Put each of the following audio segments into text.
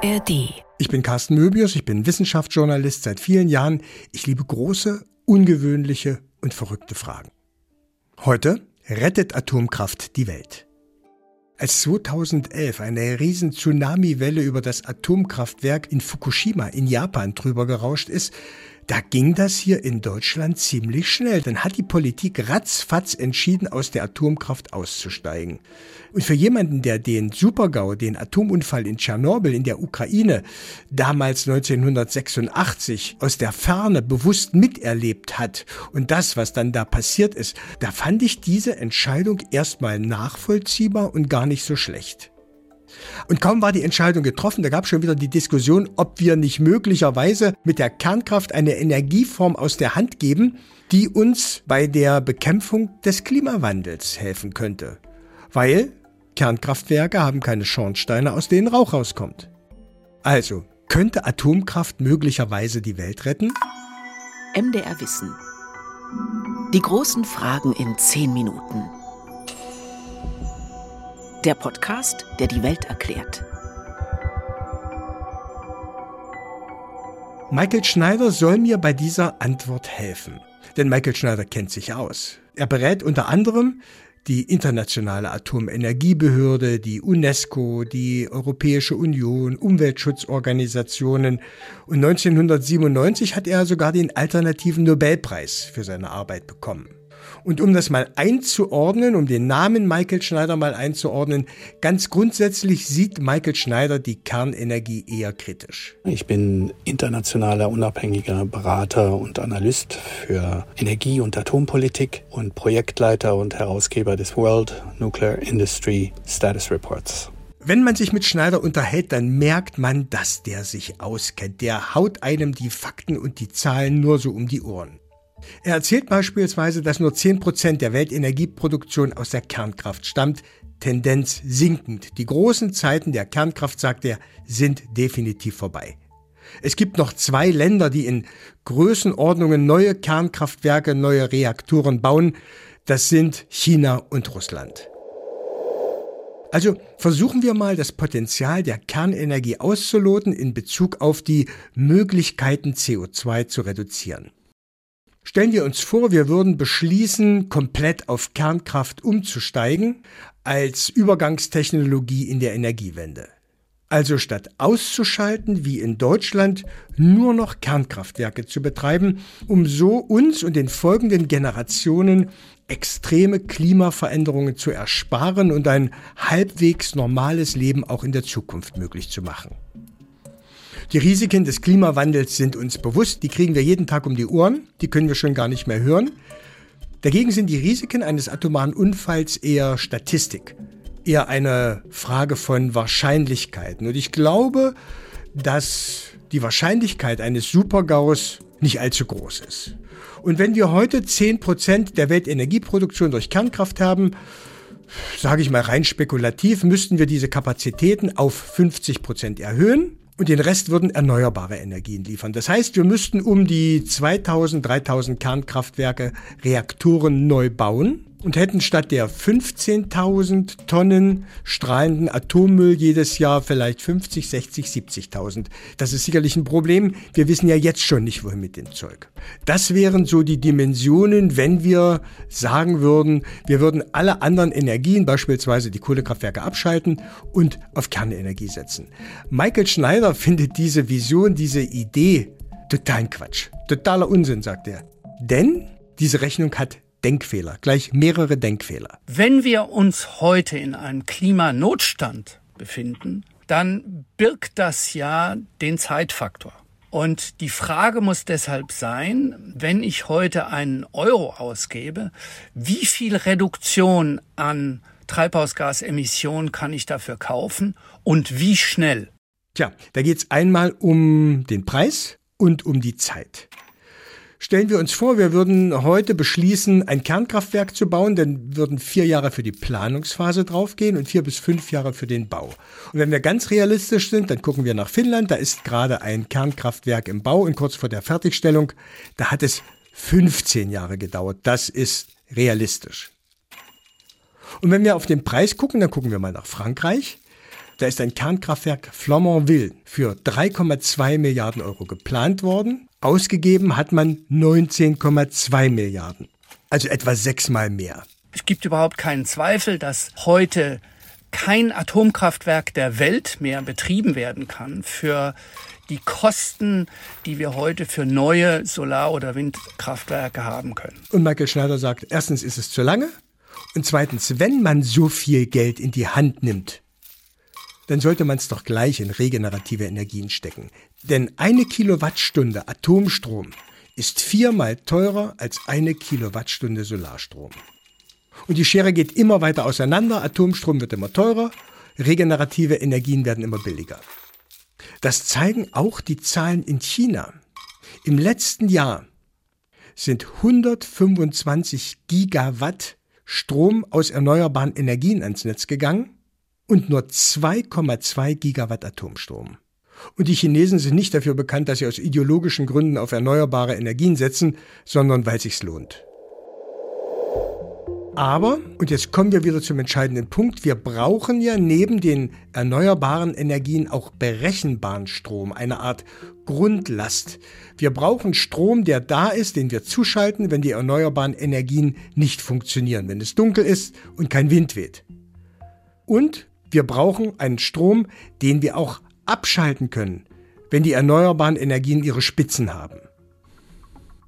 ARD. Ich bin Carsten Möbius, ich bin Wissenschaftsjournalist seit vielen Jahren. Ich liebe große, ungewöhnliche und verrückte Fragen. Heute rettet Atomkraft die Welt. Als 2011 eine riesen Tsunami-Welle über das Atomkraftwerk in Fukushima in Japan drüber gerauscht ist, da ging das hier in Deutschland ziemlich schnell. Dann hat die Politik ratzfatz entschieden, aus der Atomkraft auszusteigen. Und für jemanden, der den Supergau, den Atomunfall in Tschernobyl in der Ukraine damals 1986 aus der Ferne bewusst miterlebt hat und das, was dann da passiert ist, da fand ich diese Entscheidung erstmal nachvollziehbar und gar nicht so schlecht. Und kaum war die Entscheidung getroffen, da gab es schon wieder die Diskussion, ob wir nicht möglicherweise mit der Kernkraft eine Energieform aus der Hand geben, die uns bei der Bekämpfung des Klimawandels helfen könnte. Weil Kernkraftwerke haben keine Schornsteine, aus denen Rauch rauskommt. Also, könnte Atomkraft möglicherweise die Welt retten? MDR Wissen. Die großen Fragen in zehn Minuten. Der Podcast, der die Welt erklärt. Michael Schneider soll mir bei dieser Antwort helfen. Denn Michael Schneider kennt sich aus. Er berät unter anderem die Internationale Atomenergiebehörde, die UNESCO, die Europäische Union, Umweltschutzorganisationen. Und 1997 hat er sogar den alternativen Nobelpreis für seine Arbeit bekommen. Und um das mal einzuordnen, um den Namen Michael Schneider mal einzuordnen, ganz grundsätzlich sieht Michael Schneider die Kernenergie eher kritisch. Ich bin internationaler unabhängiger Berater und Analyst für Energie- und Atompolitik und Projektleiter und Herausgeber des World Nuclear Industry Status Reports. Wenn man sich mit Schneider unterhält, dann merkt man, dass der sich auskennt. Der haut einem die Fakten und die Zahlen nur so um die Ohren. Er erzählt beispielsweise, dass nur 10% der Weltenergieproduktion aus der Kernkraft stammt, Tendenz sinkend. Die großen Zeiten der Kernkraft, sagt er, sind definitiv vorbei. Es gibt noch zwei Länder, die in Größenordnungen neue Kernkraftwerke, neue Reaktoren bauen. Das sind China und Russland. Also versuchen wir mal das Potenzial der Kernenergie auszuloten in Bezug auf die Möglichkeiten CO2 zu reduzieren. Stellen wir uns vor, wir würden beschließen, komplett auf Kernkraft umzusteigen als Übergangstechnologie in der Energiewende. Also statt auszuschalten, wie in Deutschland, nur noch Kernkraftwerke zu betreiben, um so uns und den folgenden Generationen extreme Klimaveränderungen zu ersparen und ein halbwegs normales Leben auch in der Zukunft möglich zu machen. Die Risiken des Klimawandels sind uns bewusst, die kriegen wir jeden Tag um die Ohren, die können wir schon gar nicht mehr hören. Dagegen sind die Risiken eines atomaren Unfalls eher Statistik, eher eine Frage von Wahrscheinlichkeiten. Und ich glaube, dass die Wahrscheinlichkeit eines Supergaus nicht allzu groß ist. Und wenn wir heute 10% der Weltenergieproduktion durch Kernkraft haben, sage ich mal rein spekulativ, müssten wir diese Kapazitäten auf 50% erhöhen und den Rest würden erneuerbare Energien liefern. Das heißt, wir müssten um die 2000, 3000 Kernkraftwerke Reaktoren neu bauen und hätten statt der 15.000 Tonnen strahlenden Atommüll jedes Jahr vielleicht 50, 60, 70.000. Das ist sicherlich ein Problem. Wir wissen ja jetzt schon nicht, wohin mit dem Zeug. Das wären so die Dimensionen, wenn wir sagen würden, wir würden alle anderen Energien, beispielsweise die Kohlekraftwerke, abschalten und auf Kernenergie setzen. Michael Schneider findet diese Vision, diese Idee totalen Quatsch. Totaler Unsinn, sagt er. Denn diese Rechnung hat Denkfehler, gleich mehrere Denkfehler. Wenn wir uns heute in einem Klimanotstand befinden, dann birgt das ja den Zeitfaktor. Und die Frage muss deshalb sein, wenn ich heute einen Euro ausgebe, wie viel Reduktion an Treibhausgasemissionen kann ich dafür kaufen und wie schnell? Tja, da geht es einmal um den Preis und um die Zeit. Stellen wir uns vor, wir würden heute beschließen, ein Kernkraftwerk zu bauen, dann würden vier Jahre für die Planungsphase draufgehen und vier bis fünf Jahre für den Bau. Und wenn wir ganz realistisch sind, dann gucken wir nach Finnland, da ist gerade ein Kernkraftwerk im Bau und kurz vor der Fertigstellung, da hat es 15 Jahre gedauert. Das ist realistisch. Und wenn wir auf den Preis gucken, dann gucken wir mal nach Frankreich. Da ist ein Kernkraftwerk Flamanville für 3,2 Milliarden Euro geplant worden. Ausgegeben hat man 19,2 Milliarden. Also etwa sechsmal mehr. Es gibt überhaupt keinen Zweifel, dass heute kein Atomkraftwerk der Welt mehr betrieben werden kann für die Kosten, die wir heute für neue Solar- oder Windkraftwerke haben können. Und Michael Schneider sagt, erstens ist es zu lange und zweitens, wenn man so viel Geld in die Hand nimmt, dann sollte man es doch gleich in regenerative Energien stecken. Denn eine Kilowattstunde Atomstrom ist viermal teurer als eine Kilowattstunde Solarstrom. Und die Schere geht immer weiter auseinander, Atomstrom wird immer teurer, regenerative Energien werden immer billiger. Das zeigen auch die Zahlen in China. Im letzten Jahr sind 125 Gigawatt Strom aus erneuerbaren Energien ans Netz gegangen und nur 2,2 Gigawatt Atomstrom. Und die Chinesen sind nicht dafür bekannt, dass sie aus ideologischen Gründen auf erneuerbare Energien setzen, sondern weil sich's lohnt. Aber, und jetzt kommen wir wieder zum entscheidenden Punkt, wir brauchen ja neben den erneuerbaren Energien auch berechenbaren Strom, eine Art Grundlast. Wir brauchen Strom, der da ist, den wir zuschalten, wenn die erneuerbaren Energien nicht funktionieren, wenn es dunkel ist und kein Wind weht. Und wir brauchen einen Strom, den wir auch abschalten können, wenn die erneuerbaren Energien ihre Spitzen haben.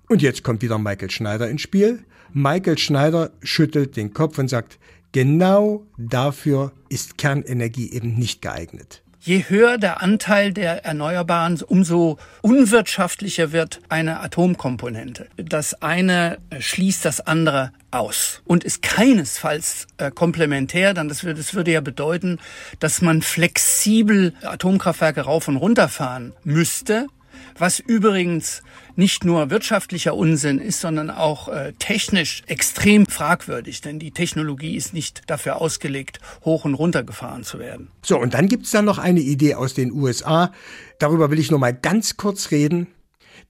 Und jetzt kommt wieder Michael Schneider ins Spiel. Michael Schneider schüttelt den Kopf und sagt, genau dafür ist Kernenergie eben nicht geeignet. Je höher der Anteil der Erneuerbaren, umso unwirtschaftlicher wird eine Atomkomponente. Das eine schließt das andere aus und ist keinesfalls äh, komplementär, dann das, das würde ja bedeuten, dass man flexibel Atomkraftwerke rauf und runter fahren müsste, was übrigens nicht nur wirtschaftlicher Unsinn ist, sondern auch äh, technisch extrem fragwürdig, denn die Technologie ist nicht dafür ausgelegt, hoch und runter gefahren zu werden. So, und dann gibt's da noch eine Idee aus den USA. Darüber will ich nur mal ganz kurz reden.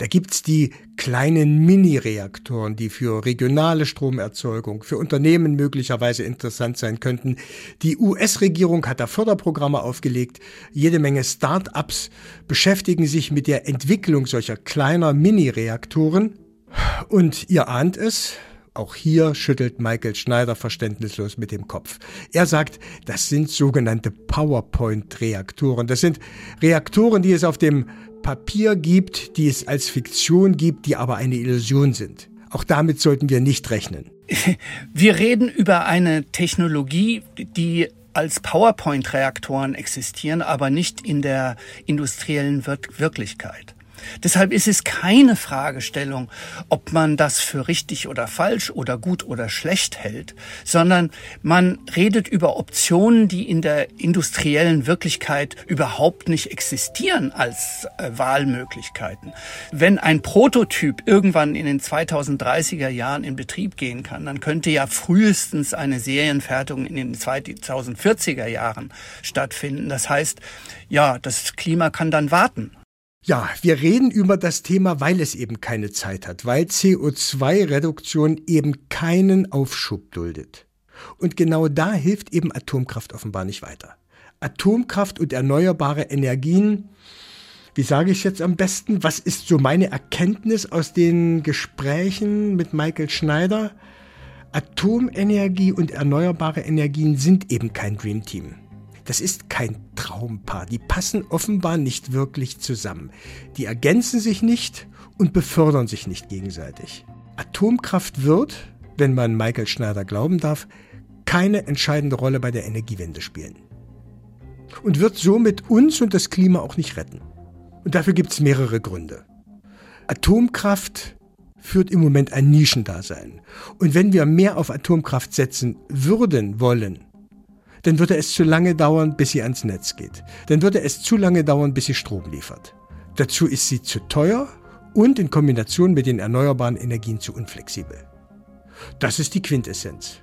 Da gibt's die kleinen Mini-Reaktoren, die für regionale Stromerzeugung, für Unternehmen möglicherweise interessant sein könnten. Die US-Regierung hat da Förderprogramme aufgelegt. Jede Menge Start-ups beschäftigen sich mit der Entwicklung solcher kleiner Mini-Reaktoren. Und ihr ahnt es, auch hier schüttelt Michael Schneider verständnislos mit dem Kopf. Er sagt, das sind sogenannte PowerPoint-Reaktoren. Das sind Reaktoren, die es auf dem Papier gibt, die es als Fiktion gibt, die aber eine Illusion sind. Auch damit sollten wir nicht rechnen. Wir reden über eine Technologie, die als PowerPoint-Reaktoren existieren, aber nicht in der industriellen Wir Wirklichkeit. Deshalb ist es keine Fragestellung, ob man das für richtig oder falsch oder gut oder schlecht hält, sondern man redet über Optionen, die in der industriellen Wirklichkeit überhaupt nicht existieren als äh, Wahlmöglichkeiten. Wenn ein Prototyp irgendwann in den 2030er Jahren in Betrieb gehen kann, dann könnte ja frühestens eine Serienfertigung in den 2040er Jahren stattfinden. Das heißt, ja, das Klima kann dann warten. Ja, wir reden über das Thema, weil es eben keine Zeit hat, weil CO2-Reduktion eben keinen Aufschub duldet. Und genau da hilft eben Atomkraft offenbar nicht weiter. Atomkraft und erneuerbare Energien, wie sage ich jetzt am besten, was ist so meine Erkenntnis aus den Gesprächen mit Michael Schneider? Atomenergie und erneuerbare Energien sind eben kein Dream Team. Das ist kein Traumpaar. Die passen offenbar nicht wirklich zusammen. Die ergänzen sich nicht und befördern sich nicht gegenseitig. Atomkraft wird, wenn man Michael Schneider glauben darf, keine entscheidende Rolle bei der Energiewende spielen. Und wird somit uns und das Klima auch nicht retten. Und dafür gibt es mehrere Gründe. Atomkraft führt im Moment ein Nischendasein. Und wenn wir mehr auf Atomkraft setzen würden wollen, dann würde es zu lange dauern, bis sie ans Netz geht. Dann würde es zu lange dauern, bis sie Strom liefert. Dazu ist sie zu teuer und in Kombination mit den erneuerbaren Energien zu unflexibel. Das ist die Quintessenz.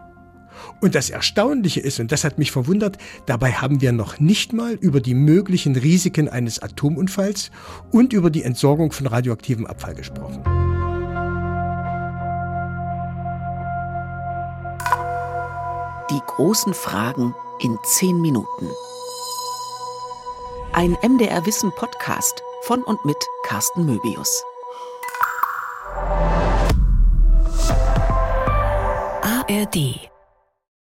Und das Erstaunliche ist, und das hat mich verwundert, dabei haben wir noch nicht mal über die möglichen Risiken eines Atomunfalls und über die Entsorgung von radioaktivem Abfall gesprochen. Die großen Fragen in zehn Minuten. Ein MDR Wissen Podcast von und mit Carsten Möbius. ARD